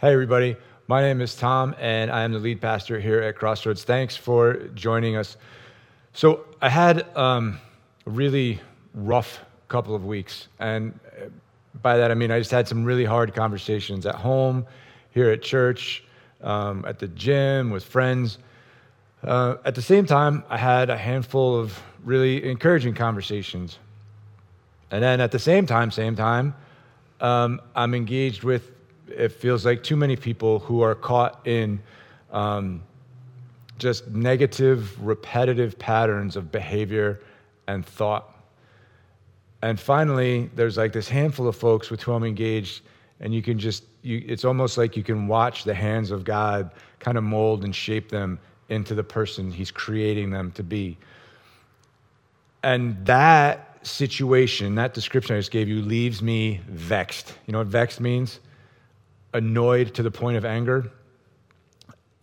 Hey, everybody. My name is Tom, and I am the lead pastor here at Crossroads. Thanks for joining us. So, I had um, a really rough couple of weeks, and by that I mean I just had some really hard conversations at home, here at church, um, at the gym, with friends. Uh, at the same time, I had a handful of really encouraging conversations. And then at the same time, same time, um, I'm engaged with, it feels like too many people who are caught in um, just negative, repetitive patterns of behavior and thought. And finally, there's like this handful of folks with whom I'm engaged, and you can just, you, it's almost like you can watch the hands of God kind of mold and shape them into the person He's creating them to be. And that situation, that description I just gave you, leaves me vexed. You know what vexed means? Annoyed to the point of anger.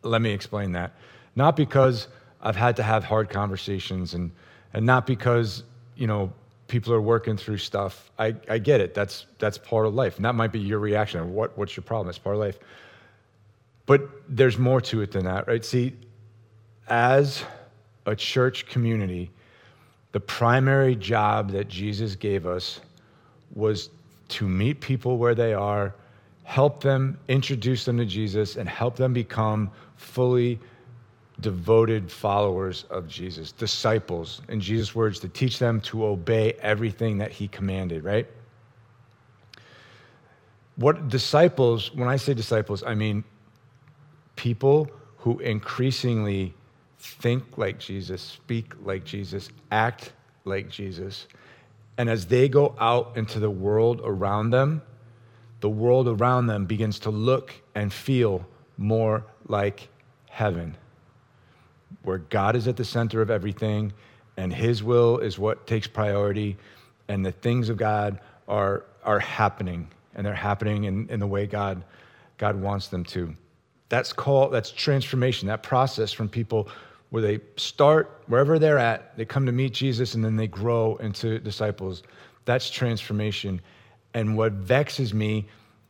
Let me explain that. Not because I've had to have hard conversations and, and not because, you know, people are working through stuff. I, I get it. That's, that's part of life. And that might be your reaction. What, what's your problem? It's part of life. But there's more to it than that, right? See, as a church community, the primary job that Jesus gave us was to meet people where they are, help them, introduce them to Jesus, and help them become fully devoted followers of Jesus, disciples, in Jesus' words, to teach them to obey everything that he commanded, right? What disciples, when I say disciples, I mean people who increasingly think like Jesus, speak like Jesus, act like Jesus. And as they go out into the world around them, the world around them begins to look and feel more like heaven, where God is at the center of everything and His will is what takes priority, and the things of God are, are happening, and they're happening in, in the way God, God wants them to. That's called, that's transformation, that process from people where they start wherever they're at, they come to meet Jesus, and then they grow into disciples. That's transformation. And what vexes me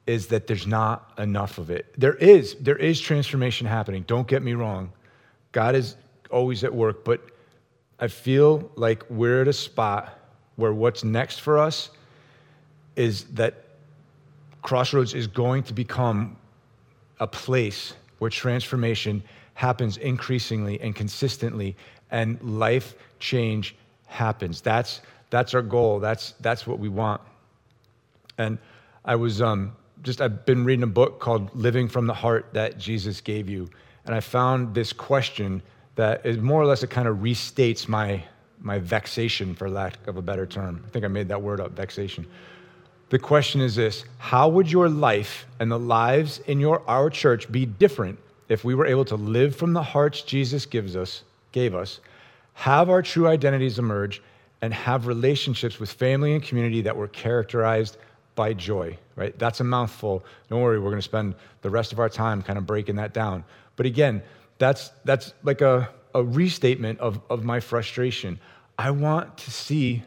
is that there's not enough of it. There is, there is transformation happening. Don't get me wrong. God is always at work, but I feel like we're at a spot where what's next for us is that Crossroads is going to become a place where transformation happens increasingly and consistently, and life change happens. That's, that's our goal. That's, that's what we want. And I was um, just, I've been reading a book called Living from the Heart that Jesus gave you. And I found this question that is more or less, it kind of restates my, my vexation, for lack of a better term. I think I made that word up, vexation. The question is this How would your life and the lives in your, our church be different if we were able to live from the hearts Jesus gives us, gave us, have our true identities emerge, and have relationships with family and community that were characterized by joy, right? That's a mouthful. Don't worry, we're going to spend the rest of our time kind of breaking that down. But again, that's, that's like a, a restatement of, of my frustration. I want to see,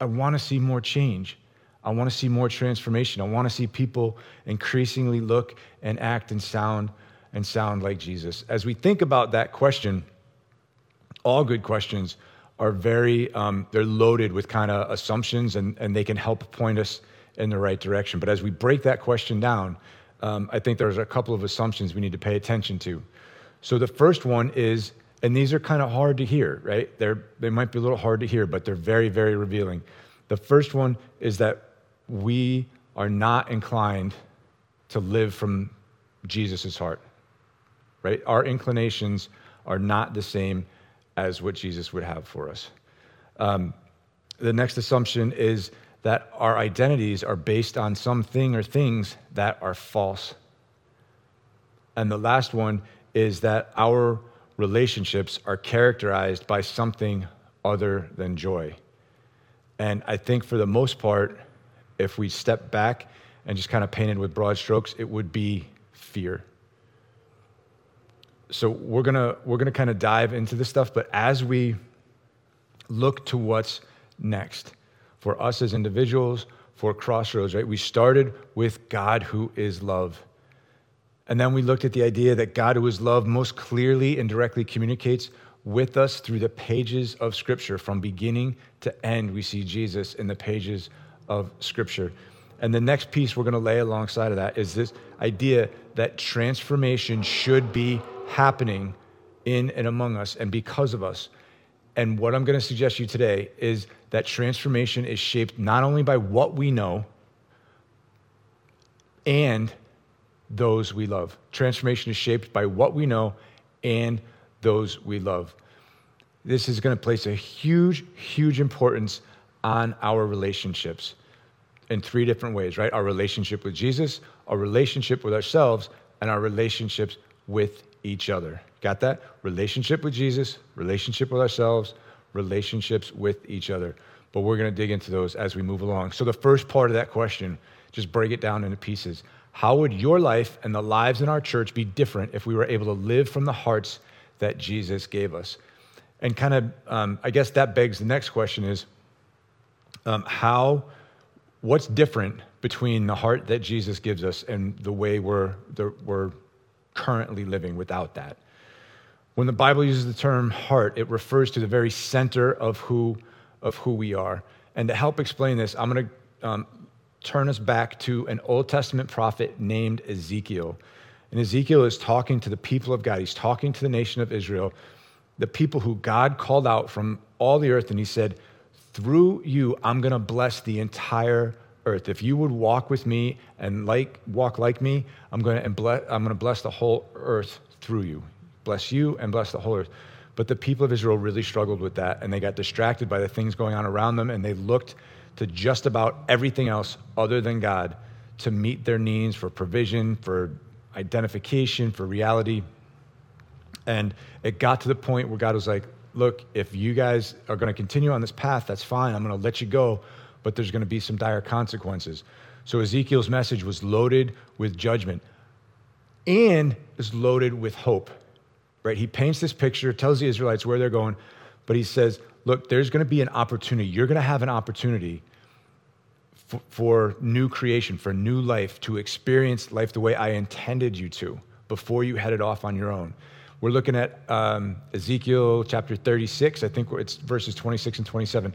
I want to see more change. I want to see more transformation. I want to see people increasingly look and act and sound and sound like Jesus? As we think about that question, all good questions are very, um, they're loaded with kind of assumptions and, and they can help point us in the right direction. But as we break that question down, um, I think there's a couple of assumptions we need to pay attention to. So the first one is, and these are kind of hard to hear, right? They're, they might be a little hard to hear, but they're very, very revealing. The first one is that we are not inclined to live from Jesus' heart right? Our inclinations are not the same as what Jesus would have for us. Um, the next assumption is that our identities are based on something or things that are false. And the last one is that our relationships are characterized by something other than joy. And I think for the most part, if we step back and just kind of painted with broad strokes, it would be fear so we're gonna we're gonna kind of dive into this stuff, but as we look to what's next for us as individuals, for Crossroads, right? We started with God who is love. And then we looked at the idea that God, who is love, most clearly and directly communicates with us through the pages of Scripture. From beginning to end, we see Jesus in the pages of Scripture. And the next piece we're going to lay alongside of that is this idea that transformation should be happening in and among us and because of us. And what I'm going to suggest to you today is that transformation is shaped not only by what we know and those we love. Transformation is shaped by what we know and those we love. This is going to place a huge, huge importance on our relationships in three different ways, right? Our relationship with Jesus, our relationship with ourselves, and our relationships with each other. Got that? Relationship with Jesus, relationship with ourselves, relationships with each other. But we're going to dig into those as we move along. So, the first part of that question, just break it down into pieces. How would your life and the lives in our church be different if we were able to live from the hearts that Jesus gave us? And kind of, um, I guess that begs the next question is um, how, what's different between the heart that Jesus gives us and the way we're, the, we're currently living without that? When the Bible uses the term heart, it refers to the very center of who, of who we are. And to help explain this, I'm going to um, turn us back to an Old Testament prophet named Ezekiel. And Ezekiel is talking to the people of God, he's talking to the nation of Israel, the people who God called out from all the earth. And he said, Through you, I'm going to bless the entire earth. If you would walk with me and like walk like me, I'm going to bless, I'm going to bless the whole earth through you. Bless you and bless the whole earth. But the people of Israel really struggled with that, and they got distracted by the things going on around them, and they looked to just about everything else other than God to meet their needs for provision, for identification, for reality. And it got to the point where God was like, Look, if you guys are going to continue on this path, that's fine. I'm going to let you go, but there's going to be some dire consequences. So Ezekiel's message was loaded with judgment and is loaded with hope. Right? He paints this picture, tells the Israelites where they're going, but he says, look, there's going to be an opportunity. You're going to have an opportunity for, for new creation, for new life, to experience life the way I intended you to before you headed off on your own. We're looking at um, Ezekiel chapter 36. I think it's verses 26 and 27.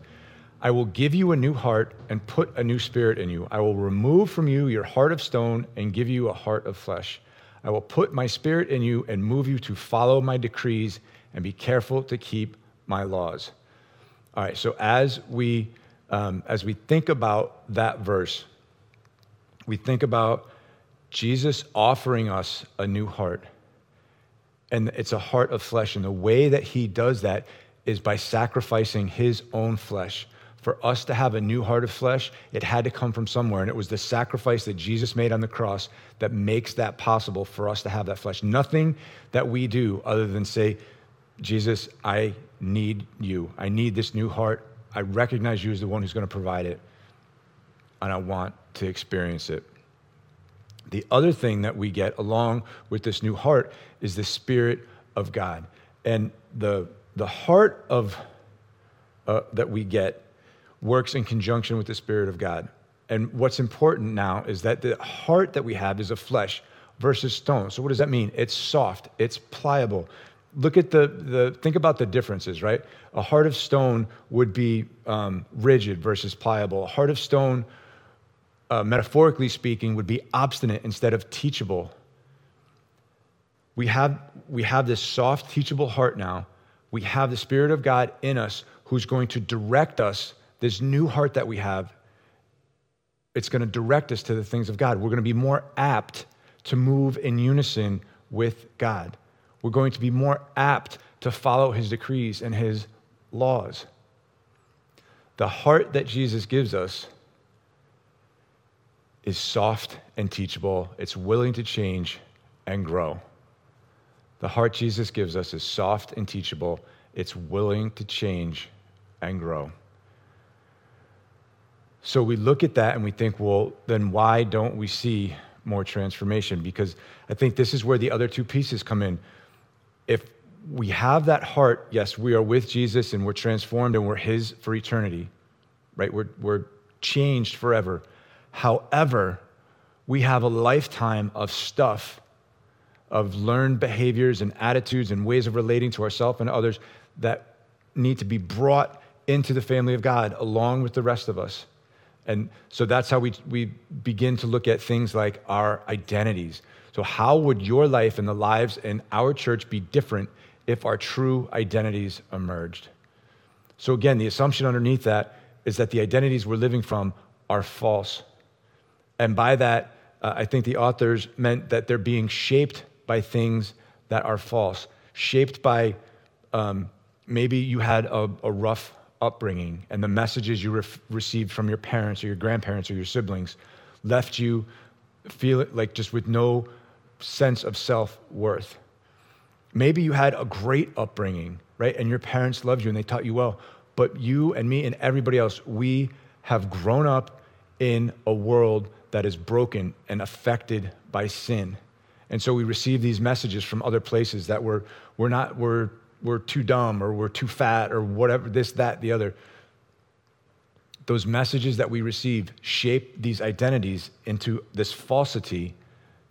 I will give you a new heart and put a new spirit in you. I will remove from you your heart of stone and give you a heart of flesh. I will put my spirit in you and move you to follow my decrees and be careful to keep my laws. All right, so as we, um, as we think about that verse, we think about Jesus offering us a new heart. And it's a heart of flesh. And the way that he does that is by sacrificing his own flesh. For us to have a new heart of flesh, it had to come from somewhere. And it was the sacrifice that Jesus made on the cross that makes that possible for us to have that flesh. Nothing that we do other than say, Jesus, I need you. I need this new heart. I recognize you as the one who's going to provide it, and I want to experience it. The other thing that we get along with this new heart is the Spirit of God. And the, the heart of, uh, that we get works in conjunction with the Spirit of God. And what's important now is that the heart that we have is of flesh versus stone. So, what does that mean? It's soft, it's pliable, look at the, the think about the differences right a heart of stone would be um, rigid versus pliable a heart of stone uh, metaphorically speaking would be obstinate instead of teachable we have we have this soft teachable heart now we have the spirit of god in us who's going to direct us this new heart that we have it's going to direct us to the things of god we're going to be more apt to move in unison with god we're going to be more apt to follow his decrees and his laws. The heart that Jesus gives us is soft and teachable, it's willing to change and grow. The heart Jesus gives us is soft and teachable, it's willing to change and grow. So we look at that and we think, well, then why don't we see more transformation? Because I think this is where the other two pieces come in if we have that heart, yes, we are with Jesus and we're transformed and we're His for eternity, right? We're, we're changed forever. However, we have a lifetime of stuff of learned behaviors and attitudes and ways of relating to ourselves and others that need to be brought into the family of God along with the rest of us. And so that's how we, we begin to look at things like our identities. So, how would your life and the lives in our church be different if our true identities emerged? So, again, the assumption underneath that is that the identities we're living from are false. And by that, uh, I think the authors meant that they're being shaped by things that are false, shaped by um, maybe you had a, a, rough upbringing and the messages you re- received from your parents or your grandparents or your siblings left you feel like just with no sense of self worth. Maybe you had a great upbringing, right? And your parents loved you and they taught you well. But you and me and everybody else, we have grown up in a world that is broken and affected by sin. And so we receive these messages from other places that we're, we're not, we're, we're too dumb or we're too fat or whatever, this, that, the other. Those messages that we receive shape these identities into this falsity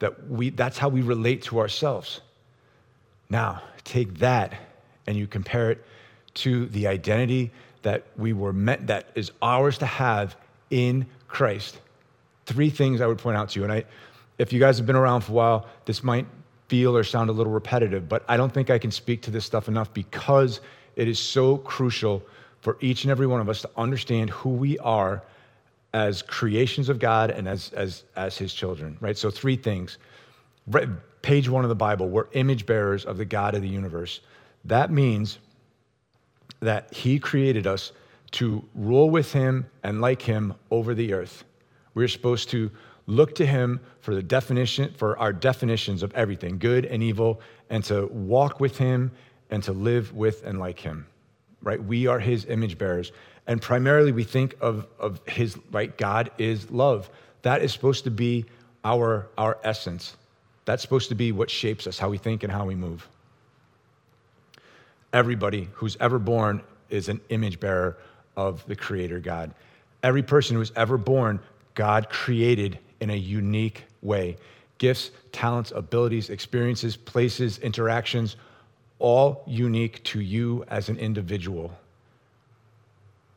that we, that's how we relate to ourselves. Now, take that and you compare it to the identity that we were meant, that is ours to have in Christ. Three things I would point out to you. And I, if you guys have been around for a while, this might feel or sound a little repetitive, but I don't think I can speak to this stuff enough because it is so crucial for each and every one of us to understand who we are as creations of God and as, as, as his children, right? So, three things. Page one of the Bible, we're image bearers of the God of the universe. That means that he created us to rule with him and like him over the earth. We're supposed to look to him for the definition for our definitions of everything good and evil and to walk with him and to live with and like him right? We are his image bearers. And primarily we think of, of his right? God is love. That is supposed to be our our essence. That's supposed to be what shapes us how we think and how we move. Everybody who's ever born is an image bearer of the creator god. Every person who's ever born god created in a unique way. Gifts talents abilities experiences places interactions all unique to you as an individual.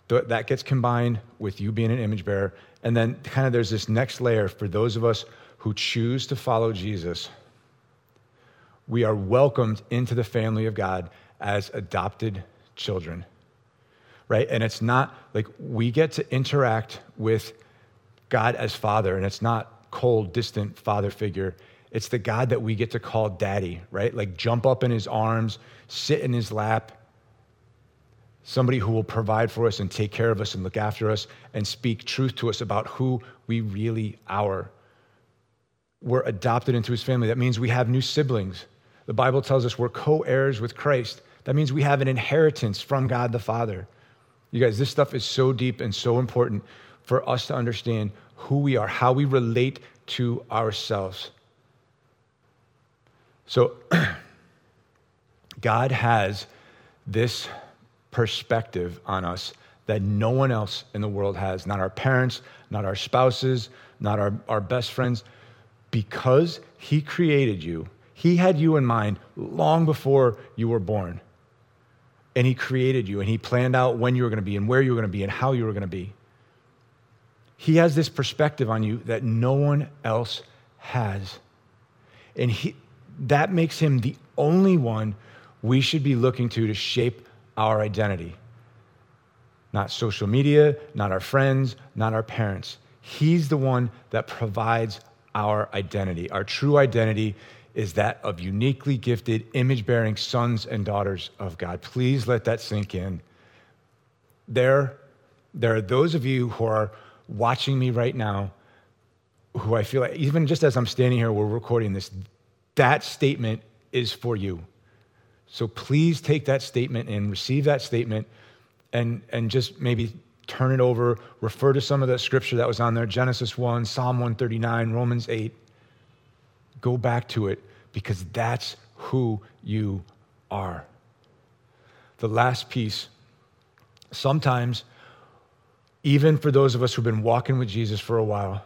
That gets combined with you being an image bearer. And then kind of there's this next layer for those of us who choose to follow jesus. We are welcomed into the family of god as adopted children, right? And it's not like we get to interact with God as Father, and it's not cold, distant father figure. It's the God that we get to call daddy, right? Like jump up in his arms, sit in his lap, somebody who will provide for us and take care of us and look after us and speak truth to us about who we really are. We're adopted into his family. That means we have new siblings. The Bible tells us we're co heirs with Christ. That means we have an inheritance from God the Father. You guys, this stuff is so deep and so important for us to understand who we are, how we relate to ourselves. So, God has this perspective on us that no one else in the world has, not our parents, not our spouses, not our, our best friends, because He created you. He had you in mind long before you were born and He created you and He planned out when you were going to be and where you were going to be and how you were going to be. He has this perspective on you that no one else has. And he, that makes Him the only one we should be looking to to shape our identity. Not social media, not our friends, not our parents. He's the one that provides our identity. Our true identity is that of uniquely gifted, image bearing sons and daughters of God. Please let that sink in. There, there are those of you who are watching me right now who I feel like, even just as I'm standing here, we're recording this, that statement is for you. So please take that statement and receive that statement and, and just maybe turn it over, refer to some of the scripture that was on there Genesis 1, Psalm 139, Romans 8. Go back to it because that's who you are. The last piece sometimes, even for those of us who've been walking with Jesus for a while,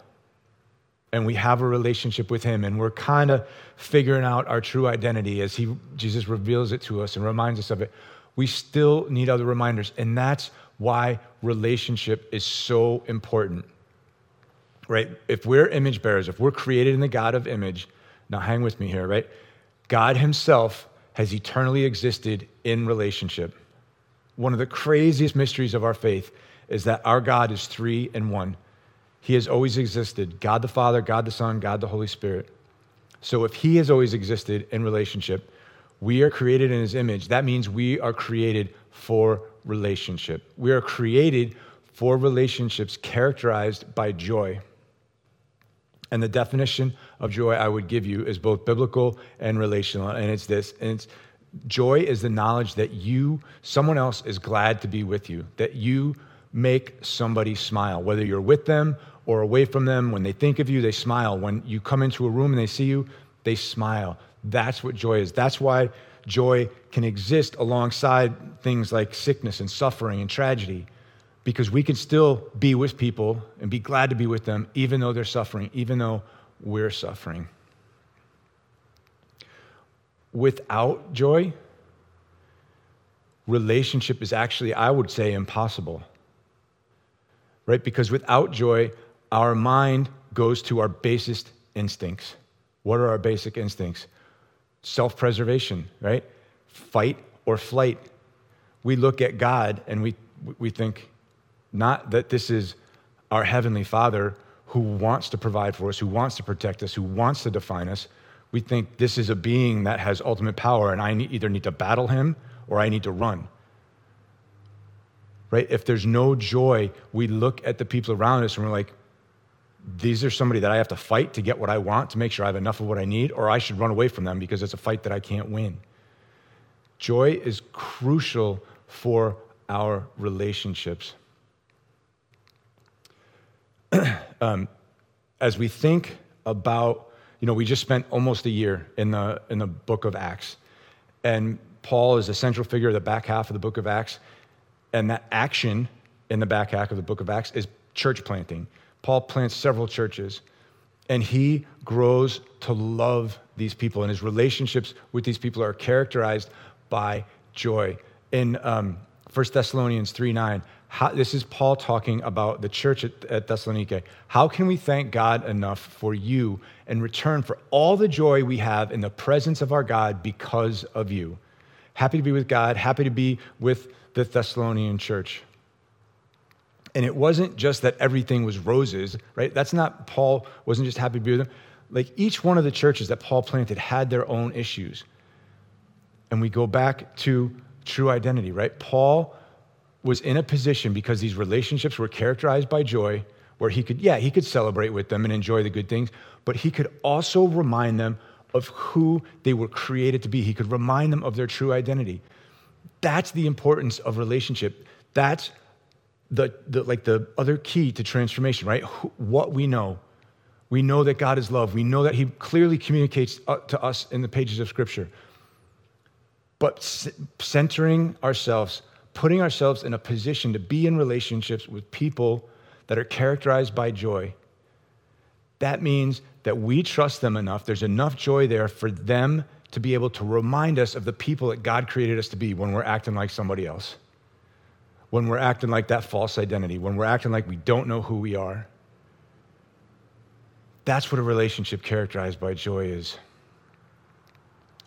and we have a relationship with him and we're kind of figuring out our true identity as he Jesus reveals it to us and reminds us of it we still need other reminders and that's why relationship is so important right? If we're image bearers if we're created in the God of image now hang with me here right? God himself has eternally existed in relationship. One of the craziest mysteries of our faith is that our God is three and one he has always existed God the Father, God the Son, God the Holy Spirit. So if He has always existed in relationship, we are created in His image. That means we are created for relationship. We are created for relationships characterized by joy. And the definition of joy I would give you is both biblical and relational. And it's this, and it's joy is the knowledge that you, someone else, is glad to be with you, that you make somebody smile, whether you're with them or away from them. When they think of you, they smile. When you come into a room and they see you, they smile. That's what joy is. That's why joy can exist alongside things like sickness and suffering and tragedy, because we can still be with people and be glad to be with them, even though they're suffering, even though we're suffering. Without joy, relationship is actually, I would say, impossible. Right? Because without joy, our mind goes to our basest instincts. What are our basic instincts? Self preservation, right? Fight or flight. We look at God and we, we think not that this is our Heavenly Father who wants to provide for us, who wants to protect us, who wants to define us. We think this is a being that has ultimate power and I either need to battle him or I need to run right? If there's no joy, we look at the people around us and we're like, these are somebody that I have to fight to get what I want to make sure I have enough of what I need, or I should run away from them because it's a fight that I can't win. Joy is crucial for our relationships. um, as we think about, you know, we just spent almost a year in the, in the book of Acts, and Paul is a central figure of the back half of the book of Acts, and that action in the back half of the book of Acts is church planting. Paul plants several churches and he grows to love these people, and his relationships with these people are characterized by joy. In um, 1 Thessalonians 3 9, how, this is Paul talking about the church at, at. How can we thank God enough for you in return for all the joy we have in the presence of our God because of you? Happy to be with God, happy to be with the Thessalonian church. And it wasn't just that everything was roses, right? That's not, Paul wasn't just happy to be with them. Like each one of the churches that Paul planted had their own issues. And we go back to true identity, right? Paul was in a position because these relationships were characterized by joy, where he could, yeah, he could celebrate with them and enjoy the good things, but he could also remind them of who they were created to be. He could remind them of their true identity. That's the importance of relationship. That's the, the, like the other key to transformation, right? What we know. We know that God is love. We know that He clearly communicates uh, to us in the pages of Scripture. But centering ourselves, putting ourselves in a position to be in relationships with people that are characterized by joy, that means that we trust them enough. There's enough joy there for them to be able to remind us of the people that God created us to be when we're acting like somebody else when we're acting like that false identity, when we're acting like we don't know who we are. That's what a relationship characterized by joy is.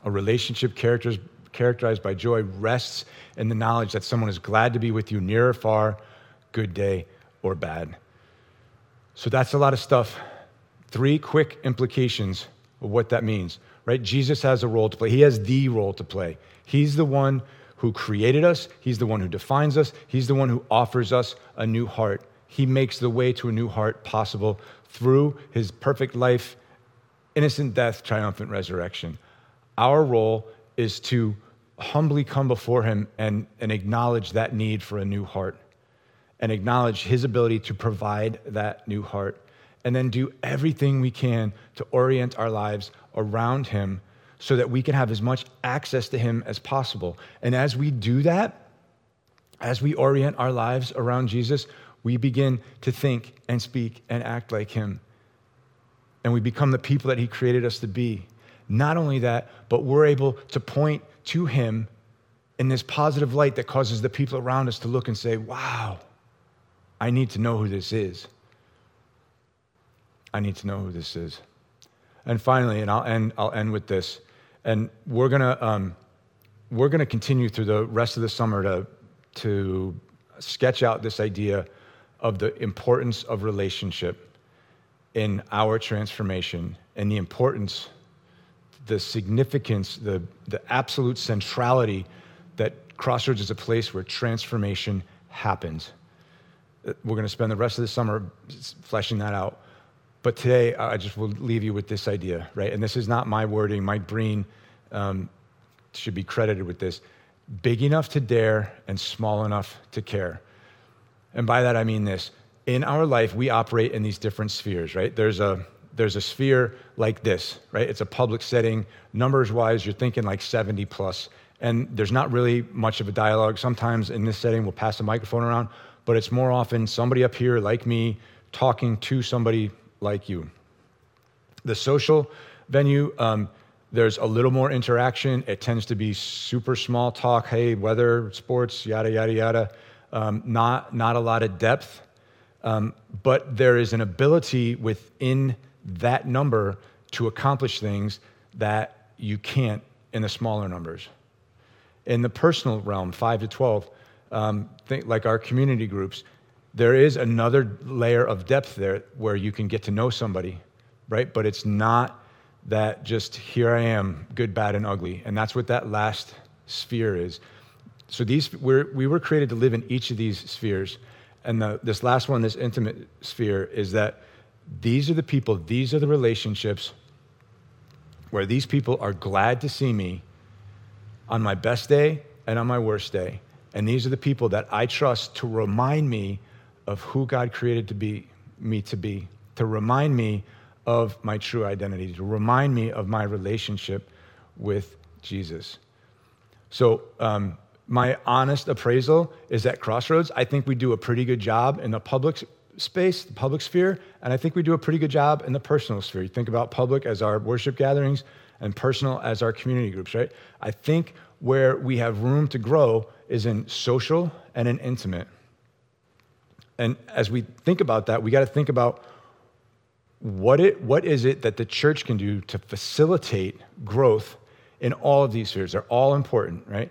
A relationship characterized by joy rests in the knowledge that someone is glad to be with you near or far, good day or bad. So that's a lot of stuff. Three quick implications of what that means, right? Jesus has a role to play. He has the role to play. He's the one who created us, He's the one who defines us, He's the one who offers us a new heart. He makes the way to a new heart possible through His perfect life, innocent death, triumphant resurrection. Our role is to humbly come before Him and, and acknowledge that need for a new heart and acknowledge His ability to provide that new heart and then do everything we can to orient our lives around Him so that we can have as much access to Him as possible. And as we do that, as we orient our lives around Jesus, we begin to think and speak and act like Him. and we become the people that He created us to be. Not only that, but we're able to point to Him in this positive light that causes the people around us to look and say, wow, I need to know who this is. I need to know who this is. And finally, and I'll end, I'll end with this, and we're gonna, um, we're gonna continue through the rest of the summer to, to sketch out this idea of the importance of relationship in our transformation and the importance, the significance, the, the absolute centrality that Crossroads is a place where transformation happens. Uh, we're going to spend the rest of the summer fleshing that out. But today, I just will leave you with this idea, right? And this is not my wording. Mike Breen um, should be credited with this big enough to dare and small enough to care. And by that, I mean this. In our life, we operate in these different spheres, right? There's a, there's a sphere like this, right? It's a public setting. Numbers wise, you're thinking like 70 plus and there's not really much of a dialogue. Sometimes in this setting, we'll pass the microphone around, but it's more often somebody up here like me talking to somebody like you. The social venue, um, there's a little more interaction. It tends to be super small talk. Hey, weather, sports, yada yada yada. Um, not not a lot of depth, um, but there is an ability within that number to accomplish things that you can't in the smaller numbers. In the personal realm, 5 to 12, um, think, like our community groups, there is another layer of depth there where you can get to know somebody, right? But it's not that just here I am, good, bad, and ugly. And that's what that last sphere is. So these we're, we were created to live in each of these spheres. And the, this last one, this intimate sphere, is that these are the people, these are the relationships where these people are glad to see me on my best day and on my worst day. And these are the people that I trust to remind me of who God created to be me to be, to remind me of my true identity, to remind me of my relationship with Jesus. So, um, my honest appraisal is that Crossroads, I think we do a pretty good job in the public space, the public sphere, and I think we do a pretty good job in the personal sphere. You think about public as our worship gatherings, and personal as our community groups, right? I think where we have room to grow is in social and in intimate. And as we think about that, we got to think about what, it, what is it that the church can do to facilitate growth in all of these spheres? They're all important, right?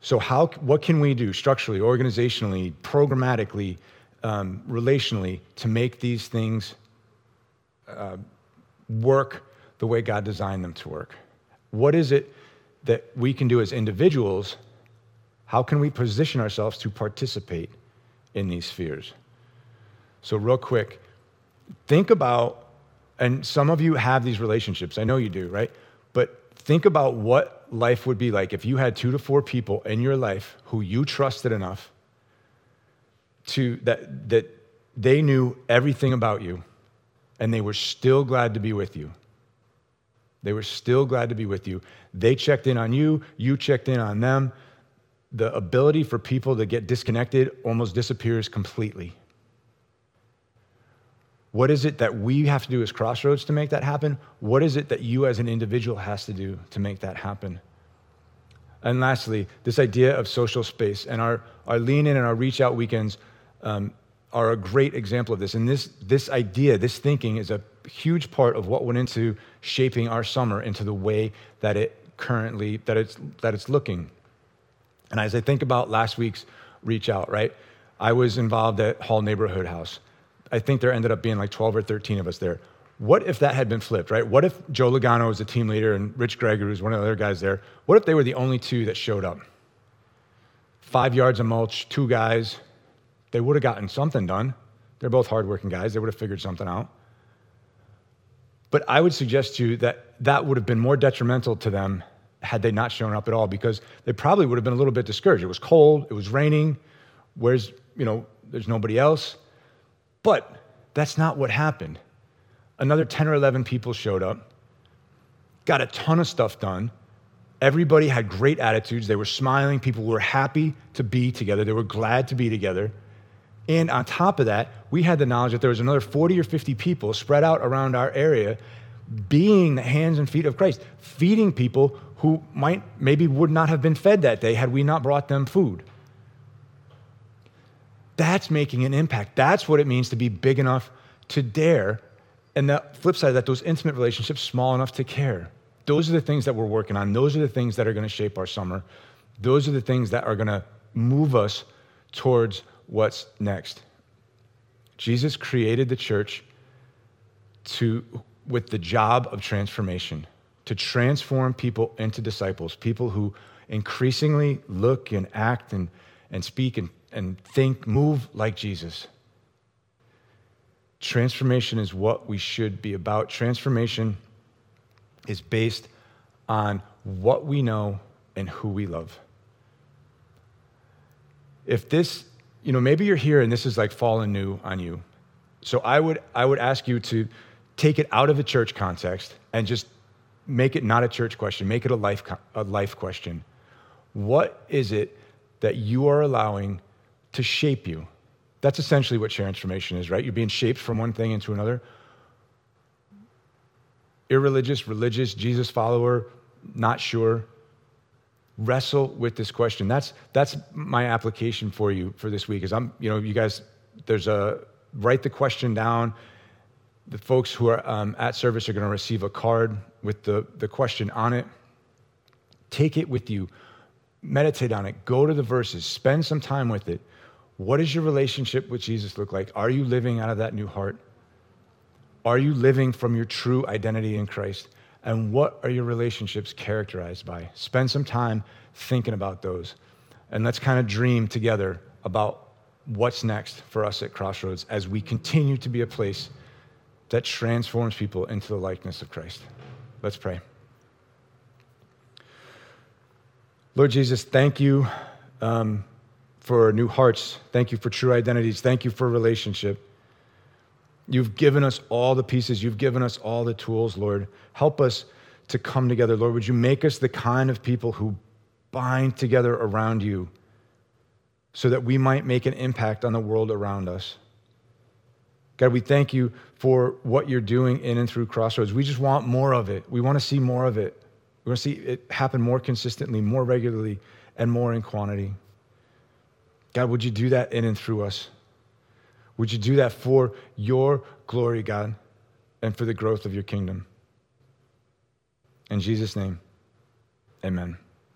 So, how, what can we do structurally, organizationally, programmatically, um, relationally to make these things uh, work the way God designed them to work? What is it that we can do as individuals? How can we position ourselves to participate in these spheres? So, real quick, think about, and some of you have these relationships, I know you do, right? But think about what life would be like if you had two to four people in your life who you trusted enough to that, that they knew everything about you and they were still glad to be with you. They were still glad to be with you. They checked in on you, you checked in on them. The ability for people to get disconnected almost disappears completely. What is it that we have to do as Crossroads to make that happen? What is it that you as an individual has to do to make that happen? And lastly, this idea of social space and our, our lean in and our reach out weekends um, are a great example of this. And this, this idea, this thinking, is a huge part of what went into shaping our summer into the way that it currently that it's that it's looking. And as I think about last week's reach out, right? I was involved at Hall Neighborhood House. I think there ended up being like 12 or 13 of us there. What if that had been flipped, right? What if Joe Logano was the team leader and Rich Gregory was one of the other guys there? What if they were the only two that showed up? Five yards of mulch, two guys. They would have gotten something done. They're both hardworking guys. They would have figured something out. But I would suggest to you that that would have been more detrimental to them had they not shown up at all because they probably would have been a little bit discouraged. It was cold, it was raining, where's, you know, there's nobody else. But that's not what happened. Another 10 or 11 people showed up, got a ton of stuff done. Everybody had great attitudes. They were smiling. People were happy to be together. They were glad to be together. And on top of that, we had the knowledge that there was another 40 or 50 people spread out around our area being the hands and feet of Christ, feeding people who might maybe would not have been fed that day had we not brought them food. That's making an impact. That's what it means to be big enough to dare. And the flip side of that, those intimate relationships, small enough to care. Those are the things that we're working on. Those are the things that are going to shape our summer. Those are the things that are going to move us towards what's next. Jesus created the church to, with the job of transformation, to transform people into disciples, people who increasingly look and act and, and speak and, and think, move like Jesus. Transformation is what we should be about. Transformation is based on what we know and who we love. If this you know, maybe you're here and this is like fallen new on you. So I would, I would ask you to take it out of the church context and just make it not a church question, make it a life, a life question. What is it that you are allowing to shape you? That's essentially what transformation is, right? You're being shaped from one thing into another. Irreligious, religious, Jesus follower, not sure wrestle with this question. That's, that's my application for you for this week is I'm, you know, you guys, there's a, write the question down. The folks who are um, at service are going to receive a card with the, the question on it. Take it with you. Meditate on it. Go to the verses. Spend some time with it. What does your relationship with Jesus look like? Are you living out of that new heart? Are you living from your true identity in Christ? And what are your relationships characterized by? Spend some time thinking about those. And let's kind of dream together about what's next for us at Crossroads as we continue to be a place that transforms people into the likeness of Christ. Let's pray. Lord Jesus, thank you um, for new hearts. Thank you for true identities. Thank you for relationship. You've given us all the pieces, you've given us all the tools, Lord. Help us to come together, Lord. Would you make us the kind of people who bind together around you so that we might make an impact on the world around us? God, we thank you for what you're doing in and through Crossroads. We just want more of it. We want to see more of it. We want to see it happen more consistently, more regularly, and more in quantity. God, would you do that in and through us? Would you do that for your glory, God, and for the growth of your kingdom? In Jesus' name, amen.